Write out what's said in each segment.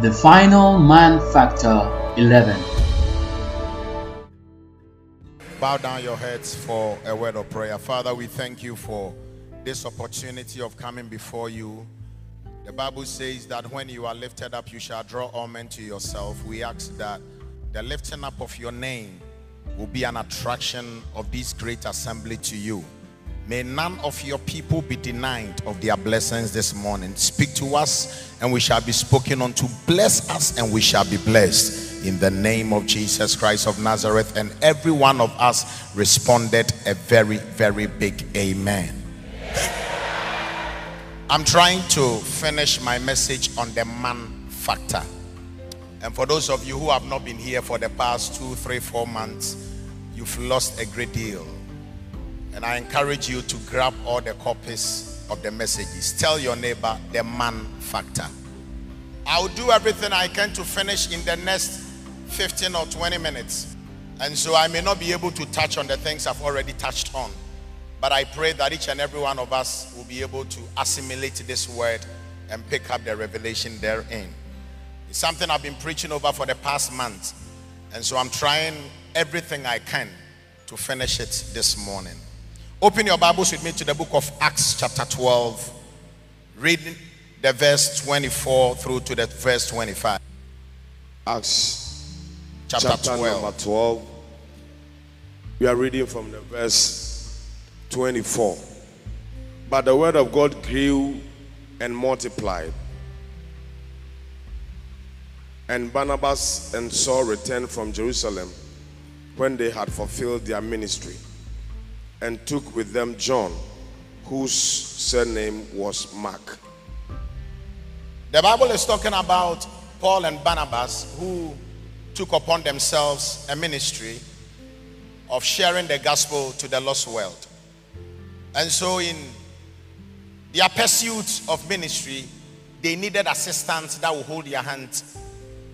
The Final Man Factor 11. Bow down your heads for a word of prayer. Father, we thank you for this opportunity of coming before you. The Bible says that when you are lifted up, you shall draw all men to yourself. We ask that the lifting up of your name will be an attraction of this great assembly to you. May none of your people be denied of their blessings this morning. Speak to us, and we shall be spoken unto. Bless us, and we shall be blessed. In the name of Jesus Christ of Nazareth. And every one of us responded a very, very big amen. I'm trying to finish my message on the man factor. And for those of you who have not been here for the past two, three, four months, you've lost a great deal. And I encourage you to grab all the copies of the messages. Tell your neighbor the man factor. I'll do everything I can to finish in the next 15 or 20 minutes. And so I may not be able to touch on the things I've already touched on. But I pray that each and every one of us will be able to assimilate this word and pick up the revelation therein. It's something I've been preaching over for the past month. And so I'm trying everything I can to finish it this morning. Open your Bibles with me to the book of Acts, chapter 12. Read the verse 24 through to the verse 25. Acts Chapter, chapter 12. number 12. We are reading from the verse 24. But the word of God grew and multiplied. And Barnabas and Saul returned from Jerusalem when they had fulfilled their ministry and took with them John, whose surname was Mark. The Bible is talking about Paul and Barnabas who took upon themselves a ministry of sharing the gospel to the lost world. And so, in their pursuit of ministry, they needed assistance that would hold their hand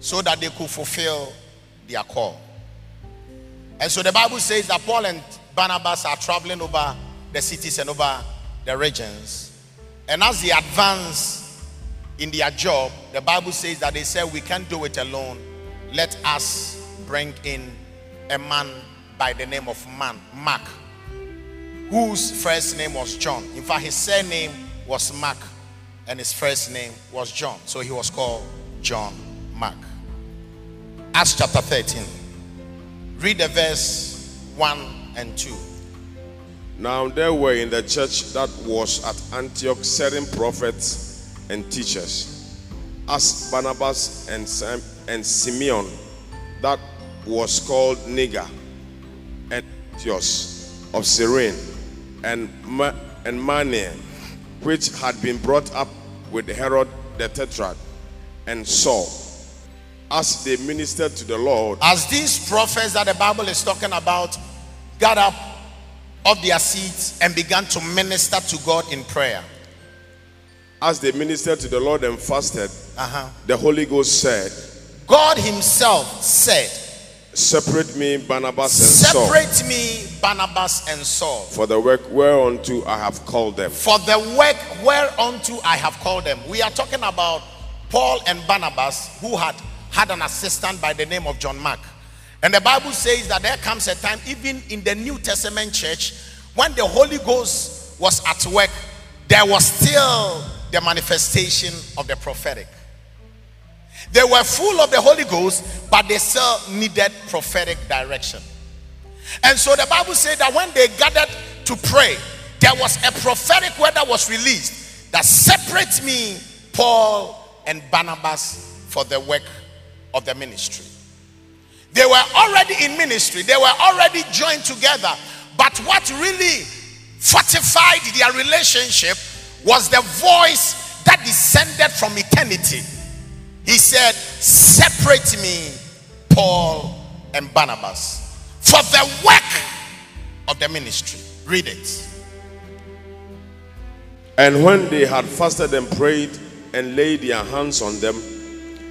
so that they could fulfill their call. And so, the Bible says that Paul and Barnabas are traveling over the cities and over the regions. And as they advance in their job, the Bible says that they said, We can't do it alone. Let us bring in a man by the name of man, Mark, whose first name was John. In fact, his surname was Mark, and his first name was John. So he was called John Mark. Acts chapter 13. Read the verse 1 and 2. Now there were in the church that was at Antioch certain prophets and teachers, as Barnabas and Sam and Simeon, that was called Niger, and Antiochus of Cyrene, and Ma- and Manaen, which had been brought up with Herod the Tetrarch, and Saul, as they ministered to the Lord As these prophets that the Bible is talking about got up off their seats and began to minister to God in prayer. As they ministered to the Lord and fasted, Uh-huh. the Holy Ghost said, God Himself said, Separate me, Barnabas and Saul, Separate me, Barnabas and Saul, for the work whereunto I have called them. for the work whereunto I have called them. We are talking about Paul and Barnabas who had had an assistant by the name of John Mark. And the Bible says that there comes a time, even in the New Testament church, when the Holy Ghost was at work, there was still the manifestation of the prophetic. They were full of the Holy Ghost, but they still needed prophetic direction. And so the Bible said that when they gathered to pray, there was a prophetic word that was released that separates me, Paul and Barnabas, for the work of the ministry. They were already in ministry, they were already joined together. But what really fortified their relationship was the voice that descended from eternity. He said, Separate me, Paul and Barnabas, for the work of the ministry. Read it. And when they had fasted and prayed and laid their hands on them,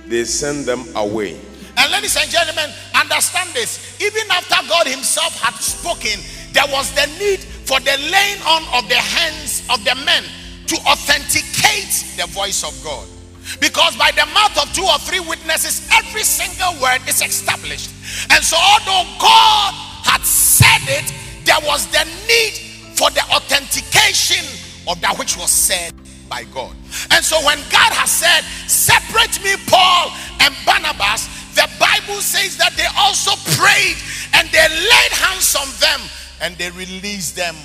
they sent them away. And ladies and gentlemen, understand this. Even after God Himself had spoken, there was the need for the laying on of the hands of the men to authenticate the voice of God. Because by the mouth of two or three witnesses, every single word is established. And so, although God had said it, there was the need for the authentication of that which was said by God. And so, when God has said, Separate me, Paul they laid hands on them and they released them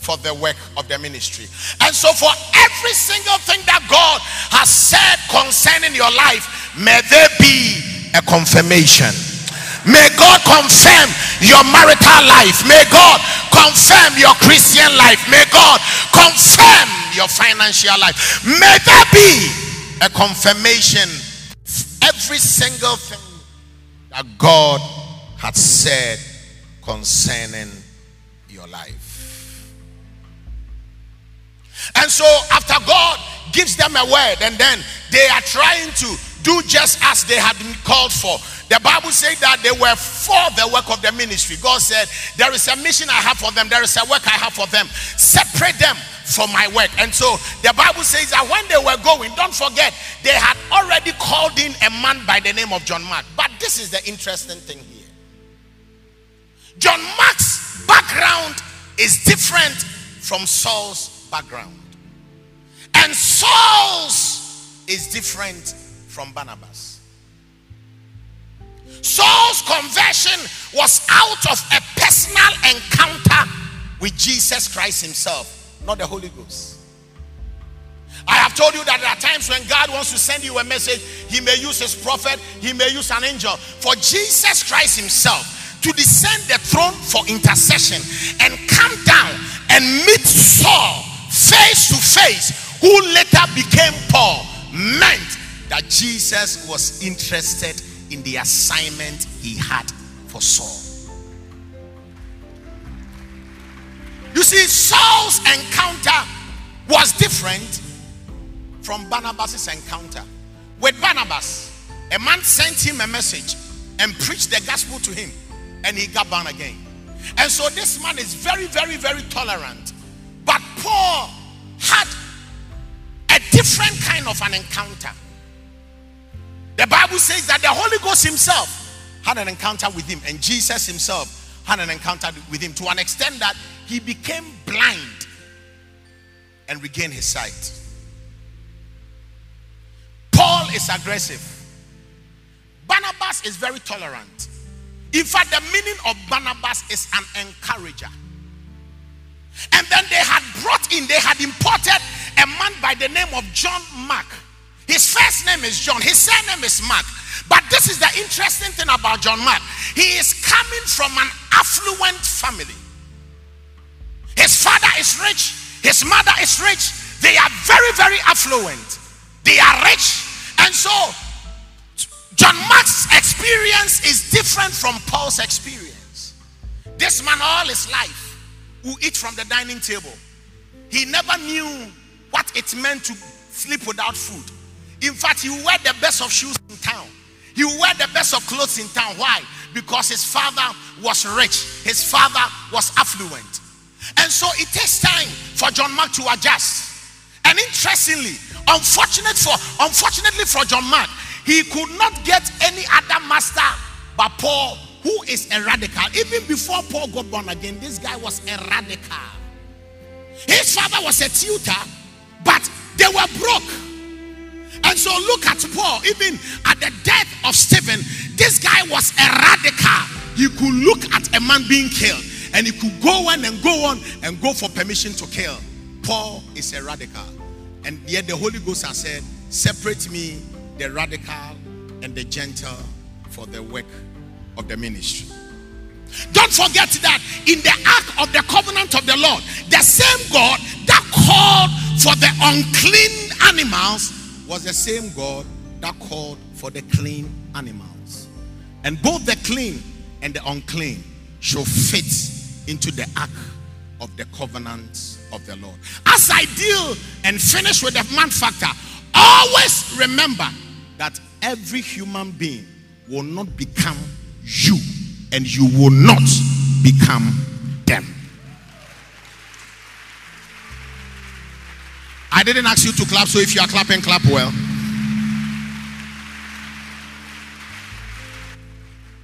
for the work of the ministry. And so, for every single thing that God has said concerning your life, may there be a confirmation. May God confirm your marital life. May God confirm your Christian life. May God confirm your financial life. May there be a confirmation. Every single thing that God had said concerning your life. And so, after God gives them a word, and then they are trying to do just as they had been called for. The Bible says that they were for the work of the ministry. God said, There is a mission I have for them, there is a work I have for them. Separate them from my work. And so the Bible says that when they were going, don't forget, they had already called in a man by the name of John Mark. But this is the interesting thing here John Mark's background is different from Saul's background. And Saul's is different from Barnabas. Saul's conversion was out of a personal encounter with Jesus Christ Himself, not the Holy Ghost. I have told you that there are times when God wants to send you a message, He may use His prophet, He may use an angel. For Jesus Christ Himself to descend the throne for intercession and come down and meet Saul face to face, who later became Paul, meant that Jesus was interested in the assignment he had for Saul. You see, Saul's encounter was different from Barnabas's encounter. With Barnabas, a man sent him a message and preached the gospel to him, and he got born again. And so this man is very, very, very tolerant. But Paul had a different kind of an encounter. The Bible says that the Holy Ghost Himself had an encounter with him, and Jesus Himself had an encounter with him to an extent that he became blind and regained his sight. Paul is aggressive, Barnabas is very tolerant. In fact, the meaning of Barnabas is an encourager. And then they had brought in, they had imported a man by the name of John Mark his first name is John, his surname is Mark. But this is the interesting thing about John Mark. He is coming from an affluent family. His father is rich, his mother is rich. They are very, very affluent. They are rich. And so, John Mark's experience is different from Paul's experience. This man, all his life, will eat from the dining table. He never knew what it meant to sleep without food. In fact, he wear the best of shoes in town. He wear the best of clothes in town. Why? Because his father was rich. His father was affluent. And so it takes time for John Mark to adjust. And interestingly, unfortunate for unfortunately for John Mark, he could not get any other master but Paul, who is a radical. Even before Paul got born again, this guy was a radical. His father was a tutor, but they were broke. And so look at Paul, even at the death of Stephen, this guy was a radical. He could look at a man being killed and he could go on and go on and go for permission to kill. Paul is a radical. And yet the Holy Ghost has said, Separate me, the radical and the gentle, for the work of the ministry. Don't forget that in the ark of the covenant of the Lord, the same God that called for the unclean animals was the same God that called for the clean animals. And both the clean and the unclean shall fit into the ark of the covenant of the Lord. As I deal and finish with the man factor, always remember that every human being will not become you and you will not become them. I didn't ask you to clap, so if you are clapping, clap well.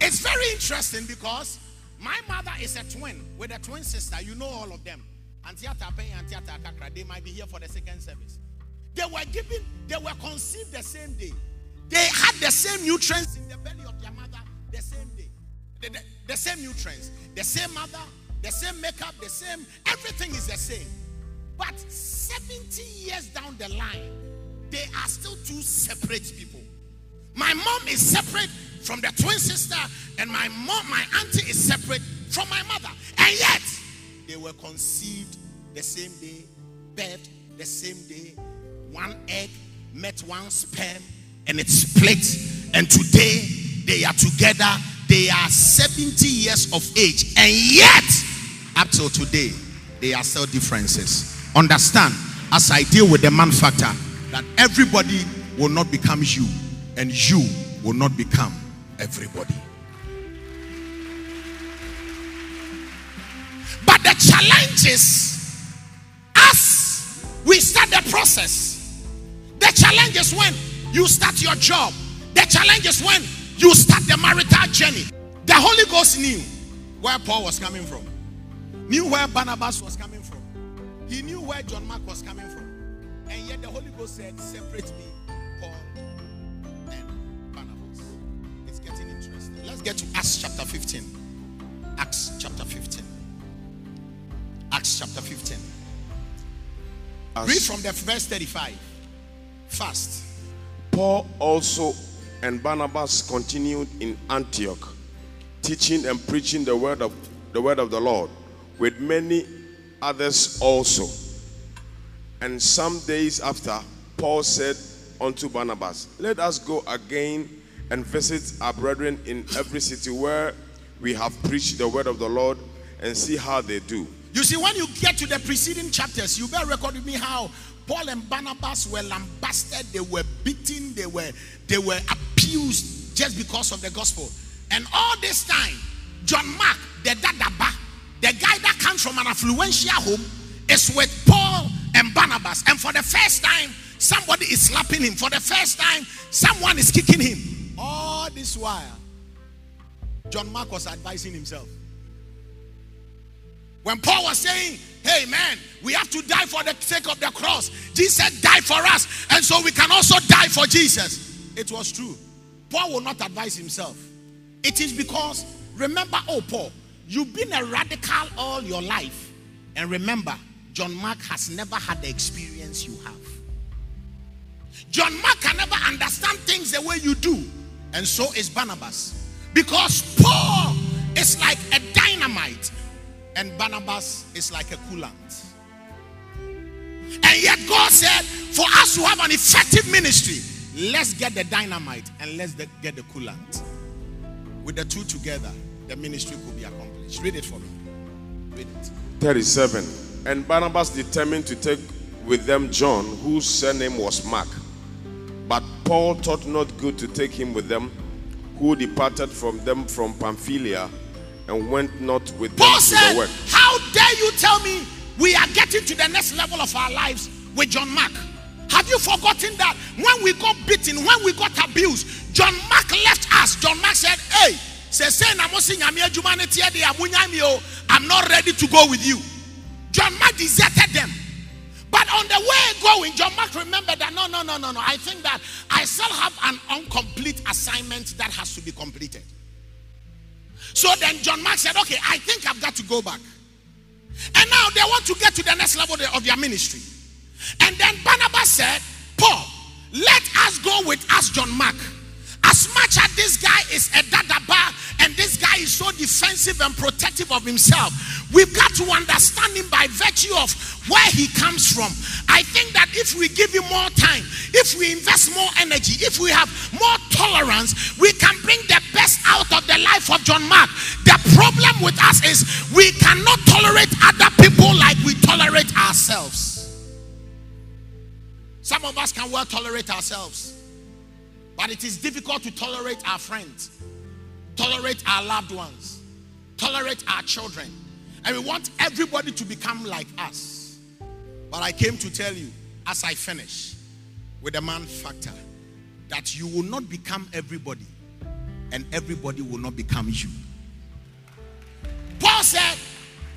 It's very interesting because my mother is a twin with a twin sister. You know all of them. Auntie Atape, Auntie Atakakra, they might be here for the second service. They were given, they were conceived the same day. They had the same nutrients in the belly of their mother the same day. The, the, the same nutrients, the same mother, the same makeup, the same, everything is the same. But 70 years down the line, they are still two separate people. My mom is separate from the twin sister, and my mom, my auntie is separate from my mother. And yet, they were conceived the same day, birthed the same day. One egg met one sperm, and it split. And today, they are together. They are 70 years of age, and yet, up till today, they are still differences. Understand, as I deal with the man factor, that everybody will not become you, and you will not become everybody. But the challenge is as we start the process, the challenge is when you start your job, the challenge is when you start the marital journey. The Holy Ghost knew where Paul was coming from, knew where Barnabas was coming from, he knew where John Mark was coming from, and yet the Holy Ghost said, Separate me, Paul and Barnabas. It's getting interesting. Let's get to Acts chapter 15. Acts chapter 15. Acts chapter 15. Read from the verse 35. Fast. Paul also and Barnabas continued in Antioch, teaching and preaching the word of the word of the Lord, with many others also. And some days after, Paul said unto Barnabas, Let us go again and visit our brethren in every city where we have preached the word of the Lord and see how they do. You see, when you get to the preceding chapters, you better record with me how Paul and Barnabas were lambasted, they were beaten, they were they were abused just because of the gospel. And all this time, John Mark, the dadaba, the guy that comes from an affluential home, is with Paul and Barnabas. And for the first time, somebody is slapping him. For the first time, someone is kicking him. All this while, John Mark was advising himself. When Paul was saying, Man, we have to die for the sake of the cross, Jesus said, Die for us, and so we can also die for Jesus. It was true. Paul will not advise himself. It is because, remember, oh Paul, you've been a radical all your life. And remember, John Mark has never had the experience you have. John Mark can never understand things the way you do, and so is Barnabas. Because Paul is like a dynamite, and Barnabas is like a coolant. And yet, God said, for us to have an effective ministry, let's get the dynamite and let's get the coolant. With the two together, the ministry could be accomplished. Read it for me. Read it. 37. And Barnabas determined to take with them John, whose surname was Mark. But Paul thought not good to take him with them, who departed from them from Pamphylia and went not with them Paul to said, the work. How dare you tell me we are getting to the next level of our lives with John Mark? Have you forgotten that when we got beaten, when we got abused, John Mark left us. John Mark said, Hey, I'm not ready to go with you. John Mark deserted them. But on the way going, John Mark remembered that no, no, no, no, no. I think that I still have an incomplete assignment that has to be completed. So then John Mark said, Okay, I think I've got to go back. And now they want to get to the next level of their ministry. And then Barnabas said, Paul, let us go with us, John Mark. As much as this guy is a dadaba and this guy is so defensive and protective of himself, we've got to understand him by virtue of where he comes from. I think that if we give him more time, if we invest more energy, if we have more tolerance, we can bring the best out of the life of John Mark. The problem with us is we cannot tolerate other people like we tolerate ourselves. Some of us can well tolerate ourselves. But it is difficult to tolerate our friends, tolerate our loved ones, tolerate our children. And we want everybody to become like us. But I came to tell you, as I finish, with the man factor, that you will not become everybody. and everybody will not become you. Paul said,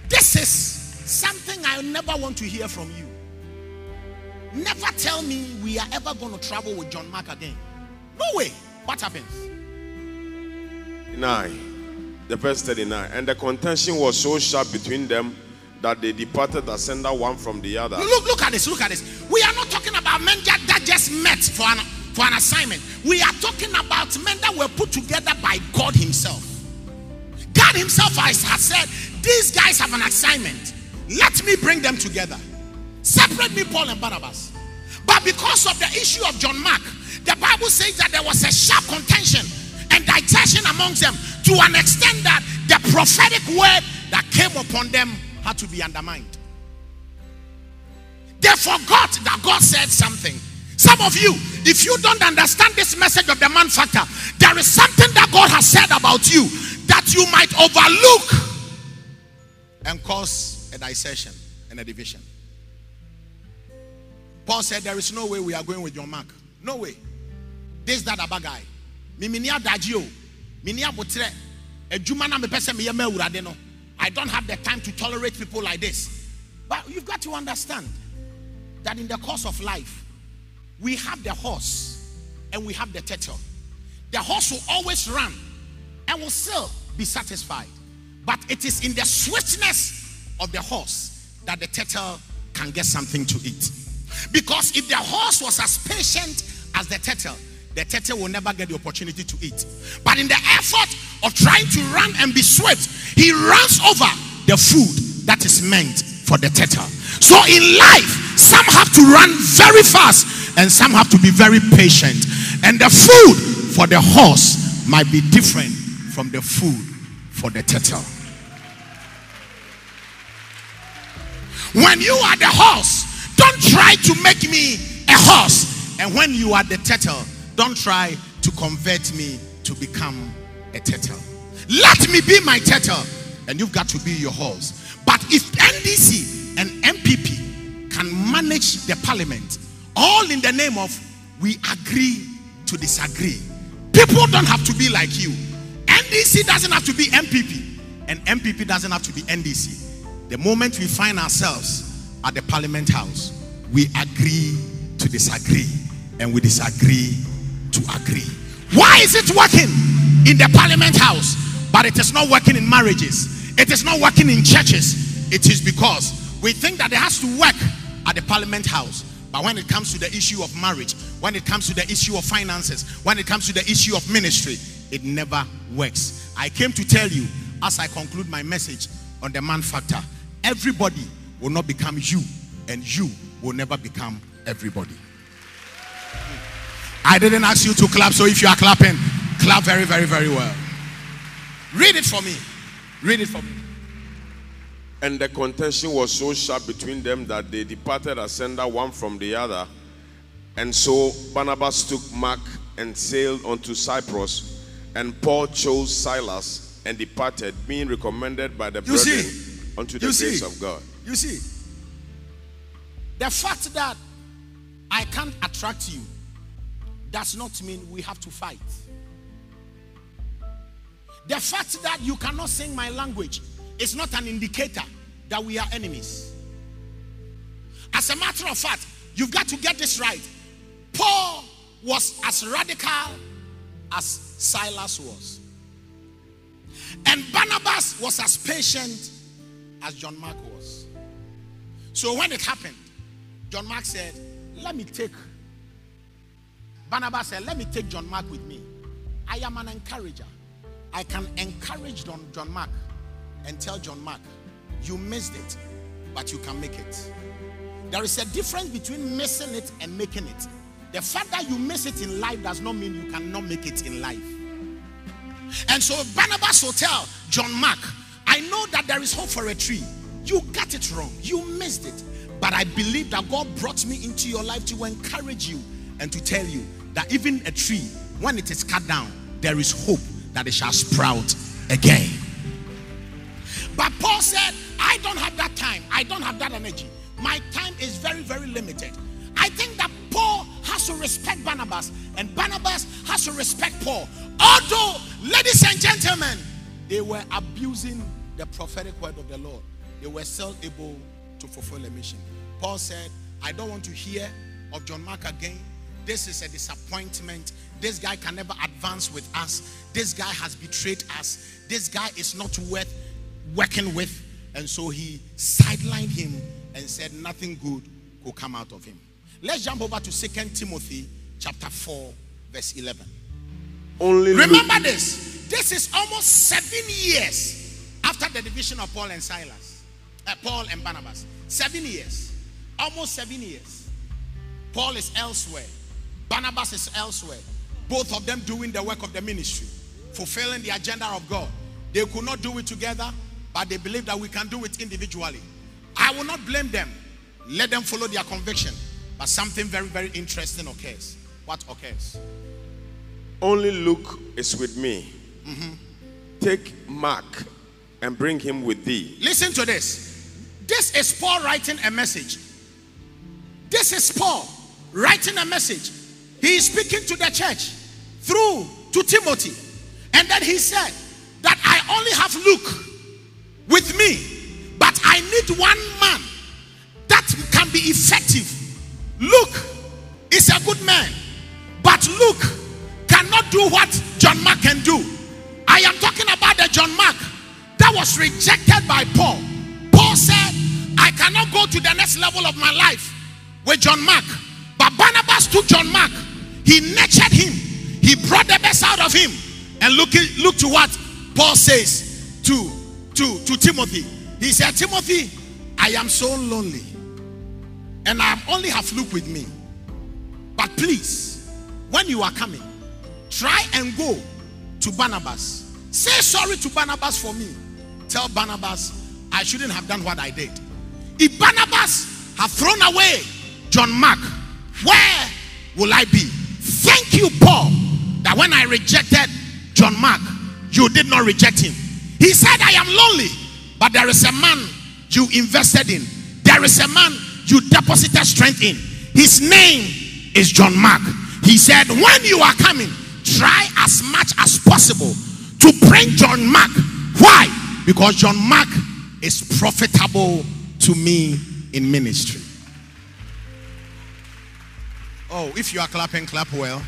This is something I never want to hear from you. Never tell me we are ever going to travel with John Mark again. No way. What happens? 9. The verse 39. And the contention was so sharp between them that they departed asunder one from the other. Look, look at this. Look at this. We are not talking about men that, that just met for an, for an assignment. We are talking about men that were put together by God Himself. God Himself has, has said, These guys have an assignment. Let me bring them together. Separate me, Paul and Barnabas. But because of the issue of John Mark, the Bible says that there was a sharp contention and digestion amongst them to an extent that the prophetic word that came upon them had to be undermined. They forgot that God said something. Some of you, if you don't understand this message of the man factor, there is something that God has said about you that you might overlook and cause a dissension and a division. Paul said, There is no way we are going with your Mark. No way. This that guy. Miminia dagio. Minia botre. Ejumana me pese me yeme urade no. I don't have the time to tolerate people like this. But you've got to understand that in the course of life, we have the horse and we have the turtle. The horse will always run and will still be satisfied. But it is in the swiftness of the horse that the turtle can get something to eat. Because if the horse was as patient as the turtle, the turtle will never get the opportunity to eat. But in the effort of trying to run and be swift, he runs over the food that is meant for the turtle. So in life, some have to run very fast and some have to be very patient. And the food for the horse might be different from the food for the turtle. When you are the horse, don't try to make me a horse. And when you are the turtle, don't try to convert me to become a turtle. Let me be my turtle, and you've got to be your horse. But if NDC and NPP can manage the parliament, all in the name of we agree to disagree, people don't have to be like you. NDC doesn't have to be NPP, and NPP doesn't have to be NDC. The moment we find ourselves at the parliament house, we agree to disagree and we disagree to agree. Why is it working in the parliament house, but it is not working in marriages? It is not working in churches. It is because we think that it has to work at the parliament house. But when it comes to the issue of marriage, when it comes to the issue of finances, when it comes to the issue of ministry, it never works. I came to tell you as I conclude my message on the man factor everybody will not become you, and you will never become everybody. I didn't ask you to clap, so if you are clapping, clap very, very, very well. Read it for me. Read it for me. And the contention was so sharp between them that they departed asunder one from the other. And so Barnabas took Mark and sailed unto Cyprus, and Paul chose Silas and departed, being recommended by the You brethren see? unto the You grace see? of God. You see, the fact that I can't attract you does not mean we have to fight. The fact that you cannot sing my language is not an indicator that we are enemies. As a matter of fact, you've got to get this right. Paul was as radical as Silas was, and Barnabas was as patient as John Mark was. So when it happened, John Mark said, Let me take, Barnabas said, Let me take John Mark with me. I am an encourager. I can encourage John, John Mark and tell John Mark, You missed it, but you can make it. There is a difference between missing it and making it. The fact that you miss it in life does not mean you cannot make it in life. And so Barnabas will tell John Mark, I know that there is hope for a tree. You got it wrong. You missed it. But I believe that God brought me into your life to encourage you and to tell you that even a tree, when it is cut down, there is hope that it shall sprout again. But Paul said, I don't have that time. I don't have that energy. My time is very, very limited. I think that Paul has to respect Barnabas, and Barnabas has to respect Paul. Although, ladies and gentlemen, they were abusing the prophetic word of the Lord, they were still able to fulfill a mission. Paul said, I don't want to hear of John Mark again. This is a disappointment. This guy can never advance with us. This guy has betrayed us. This guy is not worth working with. And so he sidelined him and said nothing good could come out of him. Let's jump over to Second Timothy chapter 4, verse 11. Only Remember look, this. This is almost seven years after the division of Paul and Silas. Uh, Paul and Barnabas. Seven years. Almost seven years. Paul is elsewhere. Barnabas is elsewhere. Both of them doing the work of the ministry, fulfilling the agenda of God. They could not do it together, but they believe that we can do it individually. I will not blame them. Let them follow their conviction. But something very, very interesting occurs. What occurs? only Luke is with me. Mm-hmm. Take Mark and bring him with thee. Listen to this. This is Paul writing a message. This is Paul writing a message. He is speaking to the church through to Timothy. And then he said that I only have Luke with me, but I need one man that can be effective. Luke is a good man, but Luke cannot do what John Mark can do. I am talking about the John Mark that was rejected by Paul. Paul said, I cannot go to the next level of my life with John Mark. But Barnabas took John Mark, he nurtured him, he brought the best out of him. And look, look to what Paul says to, to, to Timothy. He said, Timothy, I am so lonely, and I only have Luke with me. But please, when you are coming, try and go to Barnabas. Say sorry to Barnabas for me. Tell Barnabas, I shouldn't have done what I did. If Barnabas have thrown away John Mark, where will I be? Thank you, Paul, that when I rejected John Mark, you did not reject him. He said, I am lonely, but there is a man you invested in. There is a man you deposited strength in. His name is John Mark. He said, When you are coming, try as much as possible to bring John Mark. Why? Because John Mark is profitable to me in ministry. Oh, if you are clapping, clap well.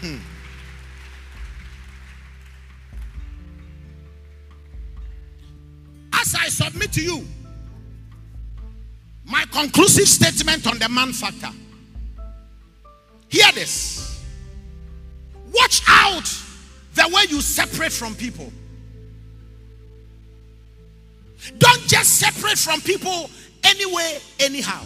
Hmm. As I submit to you my conclusive statement on the man factor. Hear this. Watch out the way you separate from people. Don't just separate from people anyway, anyhow.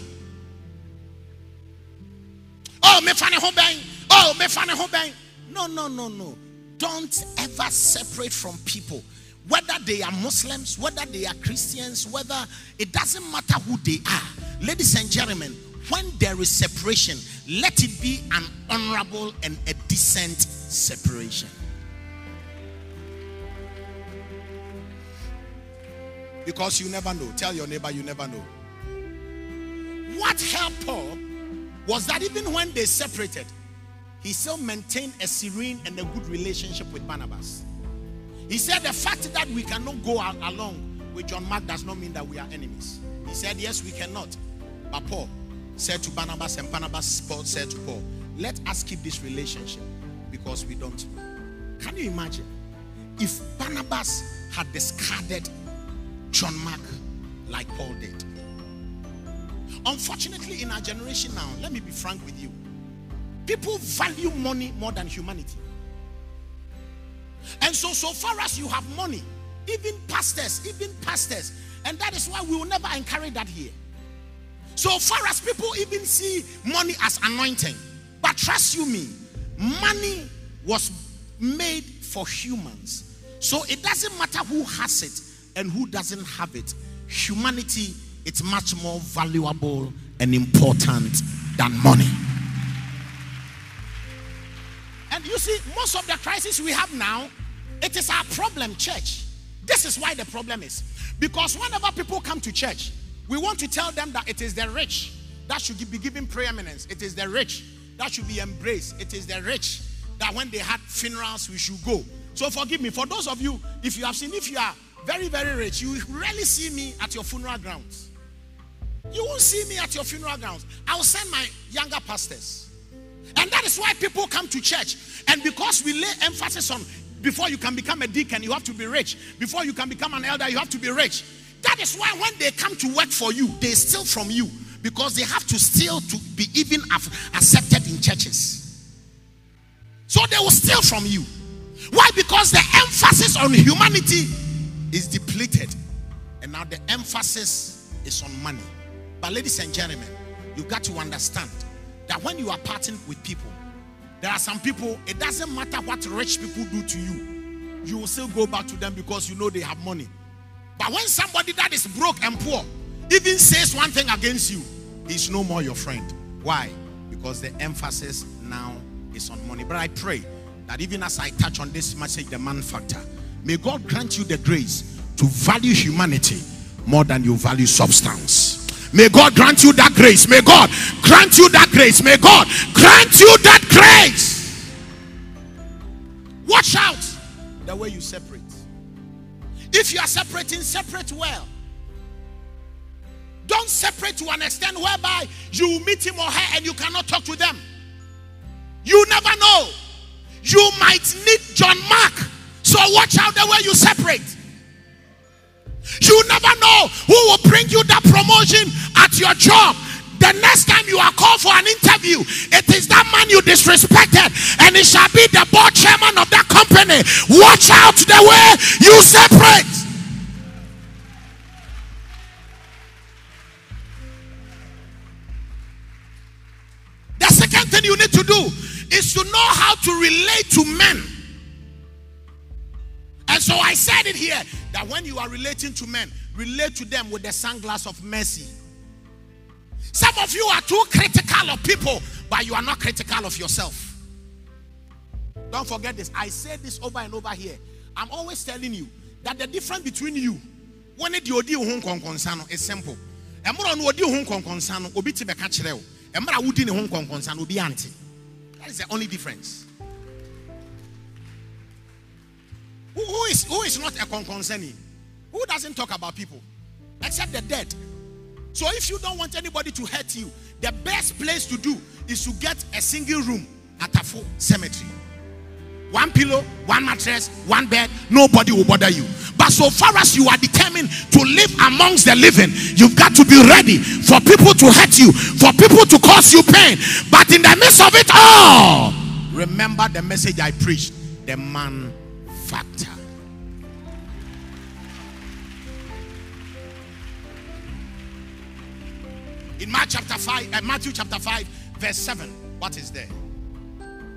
Oh, me funny home bang. Oh, me funny home bang. No, no, no, no. Don't ever separate from people. Whether they are Muslims, whether they are Christians, whether it doesn't matter who they are. Ladies and gentlemen, when there is separation, let it be an honorable and a decent separation. Because you never know. Tell your neighbor you never know. What helped Paul was that even when they separated, he still maintained a serene and a good relationship with Barnabas. He said the fact that we cannot go along with John Mark does not mean that we are enemies. He said, Yes, we cannot. But Paul said to Barnabas, and Barnabas Paul said to Paul, Let us keep this relationship because we don't know. Can you imagine if Barnabas had discarded John Mark like Paul did? Unfortunately, in our generation now, let me be frank with you, people value money more than humanity. And so, so far as you have money, even pastors, even pastors, and that is why we will never encourage that here. So far as people even see money as anointing, but trust you me, money was made for humans. So it doesn't matter who has it and who doesn't have it. Humanity is much more valuable and important than money. And you see, most of the crisis we have now, it is our problem, church. This is why the problem is. Because whenever people come to church, We want to tell them that it is the rich that should be given preeminence. It is the rich that should be embraced. It is the rich that when they had funerals, we should go. So forgive me. For those of you, if you have seen, if you are very, very rich, you rarely see me at your funeral grounds. You won't see me at your funeral grounds. I'll send my younger pastors. And that is why people come to church. And because we lay emphasis on before you can become a deacon, you have to be rich. Before you can become an elder, you have to be rich. That is why when they come to work for you, they steal from you because they have to steal to be even accepted in churches. So they will steal from you. Why? Because the emphasis on humanity is depleted, and now the emphasis is on money. But, ladies and gentlemen, you've got to understand that when you are parting with people, there are some people, it doesn't matter what rich people do to you, you will still go back to them because you know they have money. But when somebody that is broke and poor even says one thing against you, he's no more your friend. Why? Because the emphasis now is on money. But I pray that even as I touch on this message, the man factor, may God grant you the grace to value humanity more than you value substance. May God grant you that grace. May God grant you that grace. May God grant you that grace. Watch out the way you separate. If you are separating, separate well. Don't separate to an extent whereby you meet him or her and you cannot talk to them. You never know. You might need John Mark. So watch out the way you separate. You never know who will bring you that promotion at your job. The next time you are called for an interview, it is that man you disrespected, and it shall be the board chairman of that company. Watch out the way you separate. The second thing you need to do is to know how to relate to men. And so I said it here that when you are relating to men, relate to them with the sunglass of mercy. Some of you are too critical of people, but you are not critical of yourself. Don't forget this. I say this over and over here. I'm always telling you that the difference between you when it odi ho nkonkonsano is simple. Emro no odi ho nkonkonsano obi te beka kire wo. Emra wudi ne ho nkonkonsano obi ante. That is the only difference. Who, who is who is not a concerning? Who doesn't talk about people except the dead? So if you don't want anybody to hurt you, the best place to do is to get a single room at a full cemetery. One pillow, one mattress, one bed, nobody will bother you. But so far as you are determined to live amongst the living, you've got to be ready for people to hurt you, for people to cause you pain. But in the midst of it all, remember the message I preached the man factor. In Mark chapter 5, uh, Matthew chapter 5, verse 7. What is there?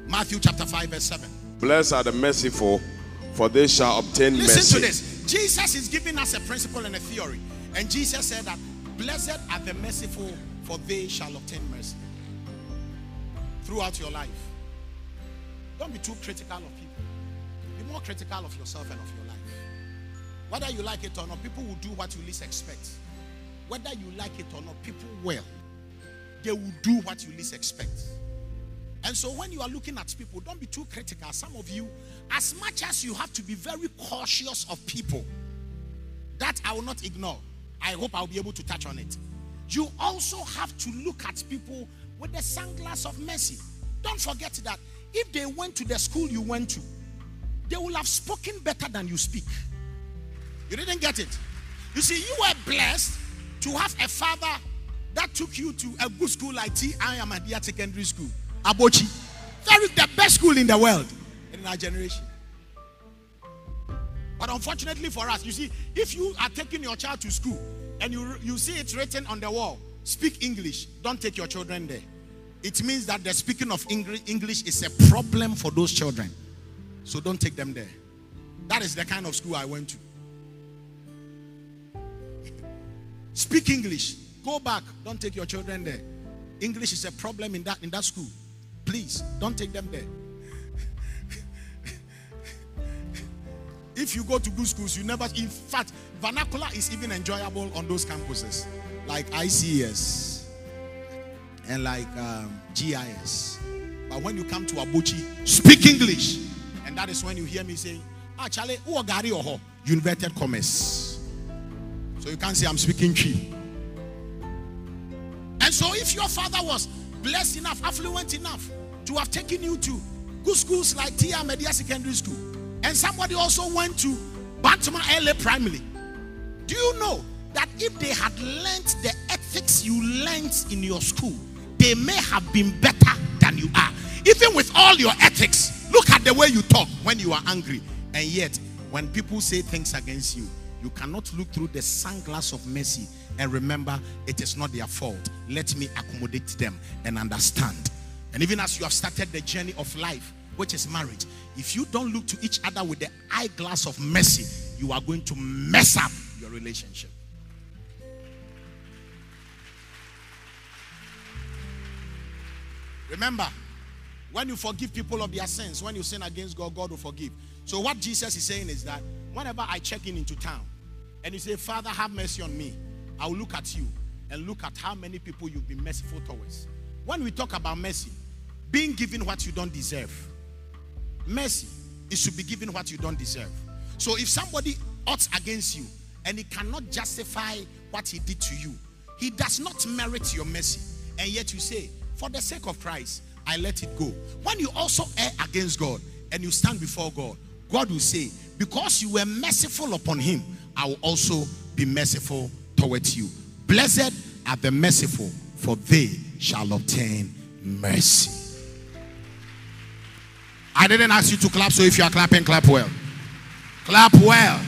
Matthew chapter 5, verse 7. Blessed are the merciful, for they shall obtain Listen mercy. Listen to this. Jesus is giving us a principle and a theory. And Jesus said that blessed are the merciful, for they shall obtain mercy. Throughout your life. Don't be too critical of people. More critical of yourself and of your life. Whether you like it or not, people will do what you least expect. Whether you like it or not, people will. They will do what you least expect. And so when you are looking at people, don't be too critical. Some of you, as much as you have to be very cautious of people, that I will not ignore. I hope I'll be able to touch on it. You also have to look at people with the sunglass of mercy. Don't forget that if they went to the school you went to, they will have spoken better than you speak. You didn't get it. You see, you were blessed to have a father that took you to a good school like T.I. Ahmadiyya secondary school, Abochi. That is the best school in the world in our generation. But unfortunately for us, you see, if you are taking your child to school and you, you see it written on the wall, speak English, don't take your children there. It means that the speaking of English is a problem for those children. So don't take them there. That is the kind of school I went to. Speak English. Go back. Don't take your children there. English is a problem in that in that school. Please don't take them there. if you go to good schools, you never. In fact, vernacular is even enjoyable on those campuses. like ICS and like um, GIS. But when you come to Abuchi, speak English. And that is when you hear me saying, Ah, Charlie, who Gary or You inverted commerce. So you can't say I'm speaking Twi. And so if your father was blessed enough, affluent enough to have taken you to good schools like T.I. Ahmadiyya Secondary School, and somebody also went to Bantama LA Primary, do you know that if they had learnt the ethics you learnt in your school, they may have been better than you are. Even with all your ethics, look at the way you talk when you are angry. And yet, when people say things against you, you cannot look through the sunglass of mercy and remember it is not their fault. Let me accommodate them and understand. And even as you have started the journey of life, which is marriage, if you don't look to each other with the eyeglass of mercy, you are going to mess up your relationship. Remember, when you forgive people of their sins, when you sin against God, God will forgive. So, what Jesus is saying is that whenever I check in into town and you say, Father, have mercy on me, I'll look at you and look at how many people you've been merciful towards. When we talk about mercy, being given what you don't deserve, mercy is to be given what you don't deserve. So, if somebody ought against you and he cannot justify what he did to you, he does not merit your mercy. And yet you say, For the sake of Christ, I let it go. When you also err against God and you stand before God, God will say, Because you were merciful upon him, I will also be merciful towards you. Blessed are the merciful, for they shall obtain mercy. I didn't ask you to clap, so if you are clapping, clap well. Clap well.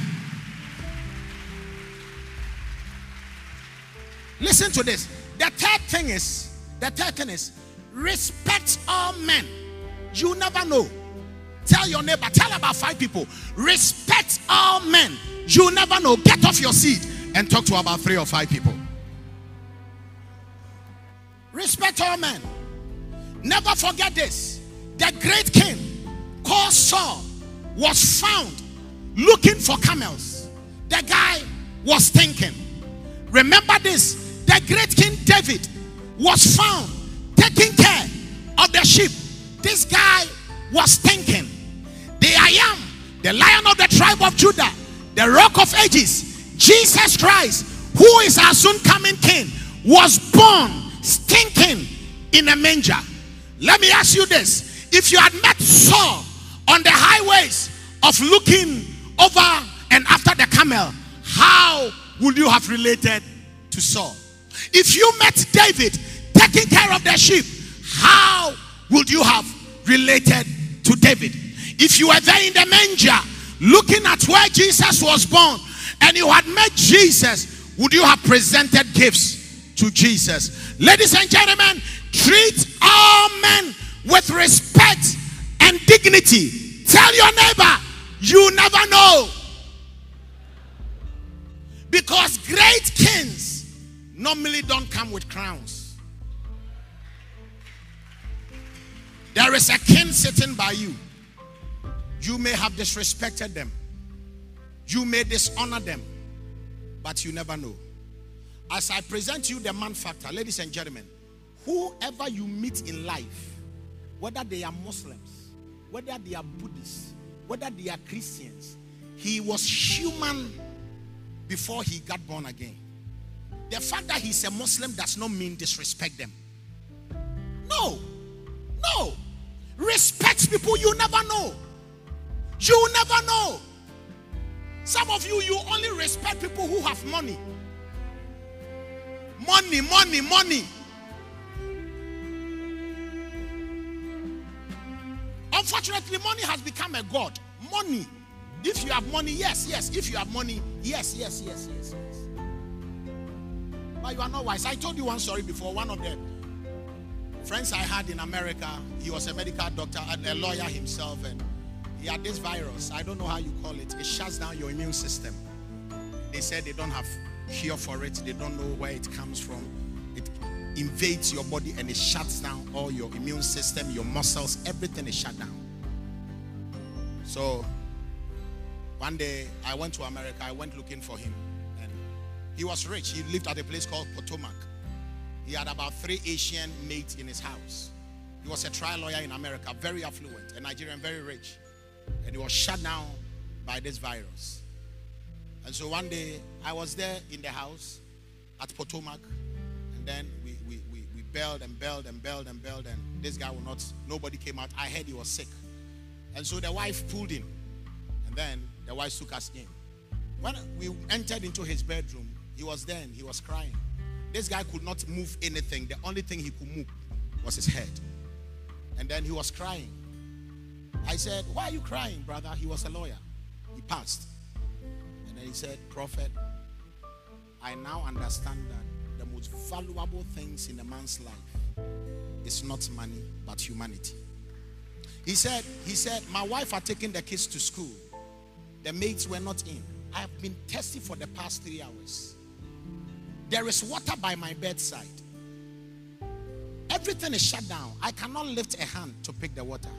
Listen to this. The third thing is, the third thing is, respect all men. You never know. Tell your neighbor, tell about five people. Respect all men. You never know. Get off your seat and talk to about three or five people. Respect all men. Never forget this. The great king called Saul was found looking for camels. The guy was thinking. Remember this the great King David was found taking care of the sheep. This guy was thinking, The I am, the lion of the tribe of Judah, the rock of ages, Jesus Christ, who is our soon coming king, was born stinking in a manger. Let me ask you this if you had met Saul on the highways of looking over and after the camel, how would you have related to Saul? If you met David taking care of the sheep, how would you have related to David? If you were there in the manger looking at where Jesus was born and you had met Jesus, would you have presented gifts to Jesus? Ladies and gentlemen, treat all men with respect and dignity. Tell your neighbor, you never know. Because great kings normally don't come with crowns. There is a king sitting by you. You may have disrespected them, you may dishonor them, but you never know. As I present you the man factor, ladies and gentlemen, whoever you meet in life, whether they are Muslims, whether they are Buddhists, whether they are Christians, he was human before he got born again. The fact that he's a Muslim does not mean disrespect them. No, no. Respect people you never know. You never know. Some of you, you only respect people who have money. Money, money, money. Unfortunately, money has become a god. Money. If you have money, yes, yes. If you have money, yes, yes, yes, yes, yes. But you are not wise. I told you one story before. One of the friends I had in America, he was a medical doctor, and a lawyer himself, and he had this virus. I don't know how you call it. It shuts down your immune system. They said they don't have cure for it. They don't know where it comes from. It invades your body and it shuts down all your immune system, your muscles, everything is shut down. So one day I went to America. I went looking for him, and He was rich. He lived at a place called Potomac. He had about three Asian mates in his house. He was a trial lawyer in America, very affluent, a Nigerian, very rich. And he was shut down by this virus. And so one day I was there in the house at Potomac, and then we, we, we, we bailed and bailed and bailed and bailed, and this guy will not, nobody came out. I heard he was sick. And so the wife pulled him, and then the wife took us in. When we entered into his bedroom, he was there and he was crying. This guy could not move anything. The only thing he could move was his head. And then he was crying. I said, Why are you crying, brother? He was a lawyer. He passed. And then he said, Prophet, I now understand that the most valuable things in a man's life is not money, but humanity. He said, he said, my wife had taken the kids to school. The mates were not in. I have been testing for the past three hours. There is water by my bedside. Everything is shut down. I cannot lift a hand to pick the water.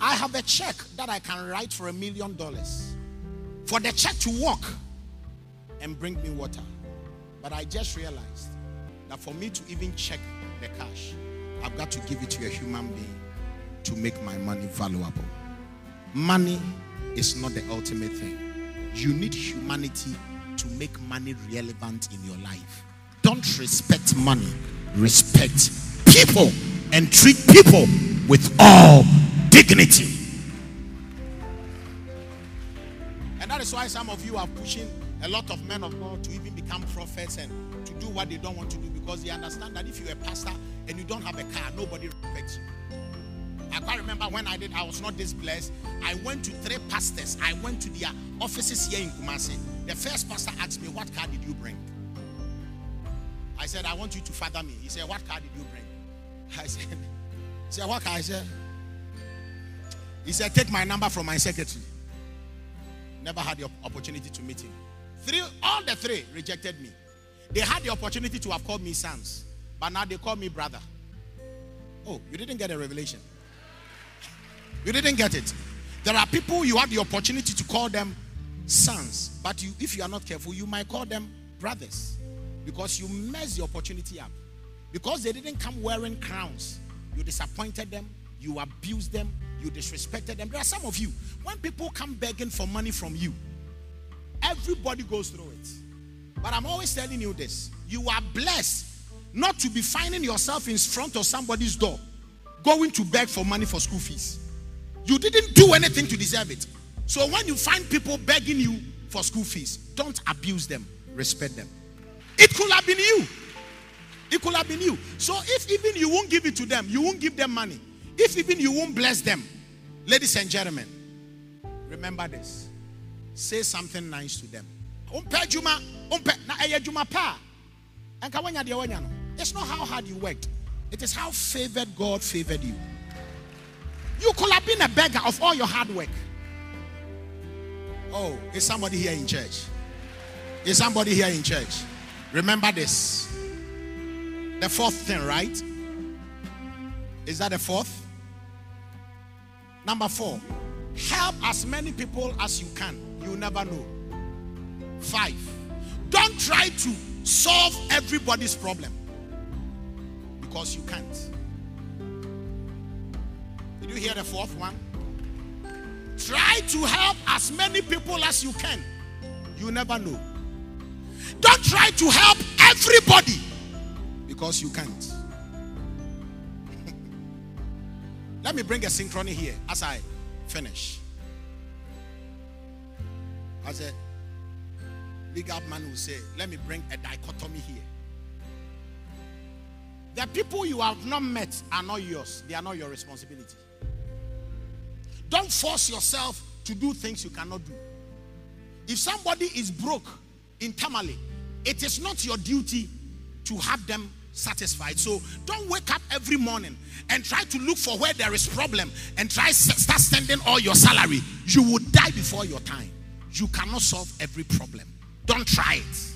I have a check that I can write for a million dollars. For the check to work and bring me water. But I just realized that for me to even check the cash, I've got to give it to a human being to make my money valuable. Money is not the ultimate thing. You need humanity to make money relevant in your life. Don't respect money, respect people and treat people with all dignity. And that is why some of you are pushing a lot of men of God to even become prophets and to do what they don't want to do because they understand that if you're a pastor and you don't have a car, nobody respects you. I can't remember when I did, I was not this blessed. I went to three pastors. I went to their offices here in Kumasi. The first pastor asked me, What car did you bring? I said, I want you to father me. He said, What car did you bring? I said, he said, What car? I said, He said, Take my number from my secretary. Never had the opportunity to meet him. Three, all the three rejected me. They had the opportunity to have called me sons, but now they call me brother. Oh, you didn't get a revelation. You didn't get it. There are people you have the opportunity to call them sons, but you, if you are not careful, you might call them brothers because you mess the opportunity up. Because they didn't come wearing crowns, you disappointed them, you abused them, you disrespected them. There are some of you, when people come begging for money from you, everybody goes through it. But I'm always telling you this you are blessed not to be finding yourself in front of somebody's door going to beg for money for school fees. You didn't do anything to deserve it. So when you find people begging you for school fees, don't abuse them, respect them. It could have been you. It could have been you. So if even you won't give it to them, you won't give them money. If even you won't bless them, ladies and gentlemen, remember this. Say something nice to them. It's not how hard you worked. It is how favored God favored you. You could have been a beggar of all your hard work. Oh, is somebody here in church? Is somebody here in church? Remember this. The fourth thing, right? Is that the fourth? Number four, help as many people as you can. You never know. Five, don't try to solve everybody's problem because you can't. Did you hear the fourth one? Try to help as many people as you can. You never know. Don't try to help everybody because you can't. Let me bring a synchrony here as I finish. As a legal man will say, let me bring a dichotomy here. The people you have not met are not yours, they are not your responsibility. Don't force yourself to do things you cannot do. If somebody is broke in Tamale, it is not your duty to have them satisfied. So don't wake up every morning and try to look for where there is problem and try start sending all your salary. You will die before your time. You cannot solve every problem. Don't try it.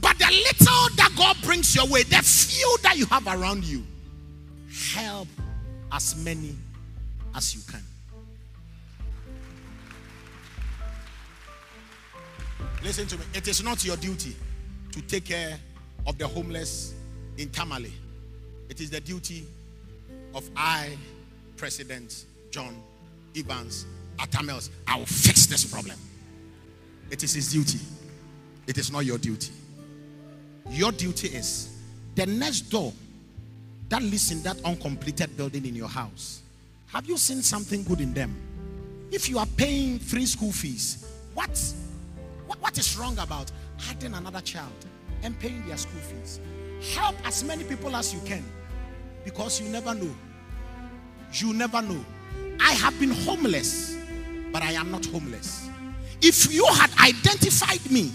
But the little that God brings your way, the few that you have around you, help as many as you can. Listen to me. It is not your duty to take care of the homeless in Tamale. It is the duty of I, President John Evans Atta Mills. I will fix this problem. It is his duty. It is not your duty. Your duty is the next door that lives in that uncompleted building in your house. Have you seen something good in them? If you are paying free school fees, what, what, what is wrong about adding another child and paying their school fees? Help as many people as you can because you never know. You never know. I have been homeless, but I am not homeless. If you had identified me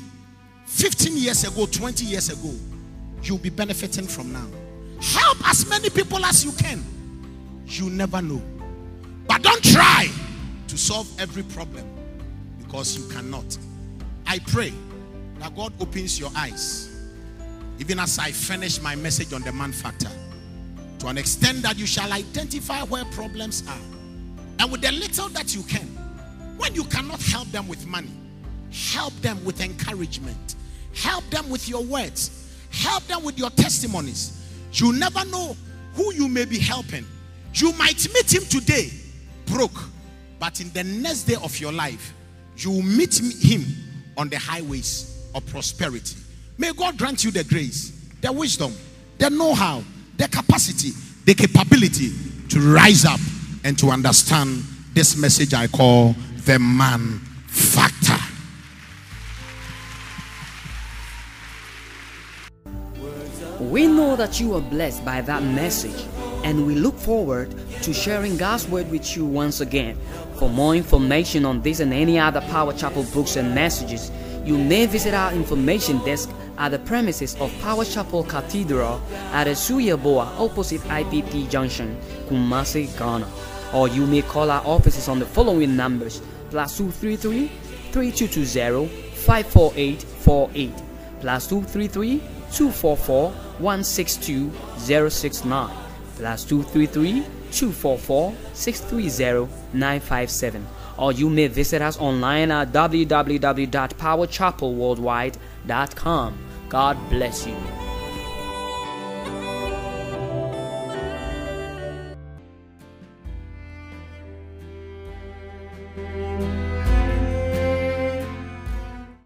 15 years ago, 20 years ago, you'll be benefiting from now. Help as many people as you can. You never know. But don't try to solve every problem because you cannot. I pray that God opens your eyes, even as I finish my message on the man factor, to an extent that you shall identify where problems are. And with the little that you can, when you cannot help them with money, help them with encouragement, help them with your words, help them with your testimonies. You never know who you may be helping. You might meet him today broke, but in the next day of your life, you will meet him on the highways of prosperity. May God grant you the grace, the wisdom, the know how, the capacity, the capability to rise up and to understand this message I call the man factor. We know that you are blessed by that message, and we look forward to sharing God's word with you once again. For more information on this and any other Power Chapel books and messages, you may visit our information desk at the premises of Power Chapel Cathedral at Boa, opposite IPP Junction, Kumasi, Ghana. Or you may call our offices on the following numbers plus 233 3220 54848 plus 233 244 162 069 plus 233 244 630 957 or you may visit us online at www.powerchapelworldwide.com. God bless you.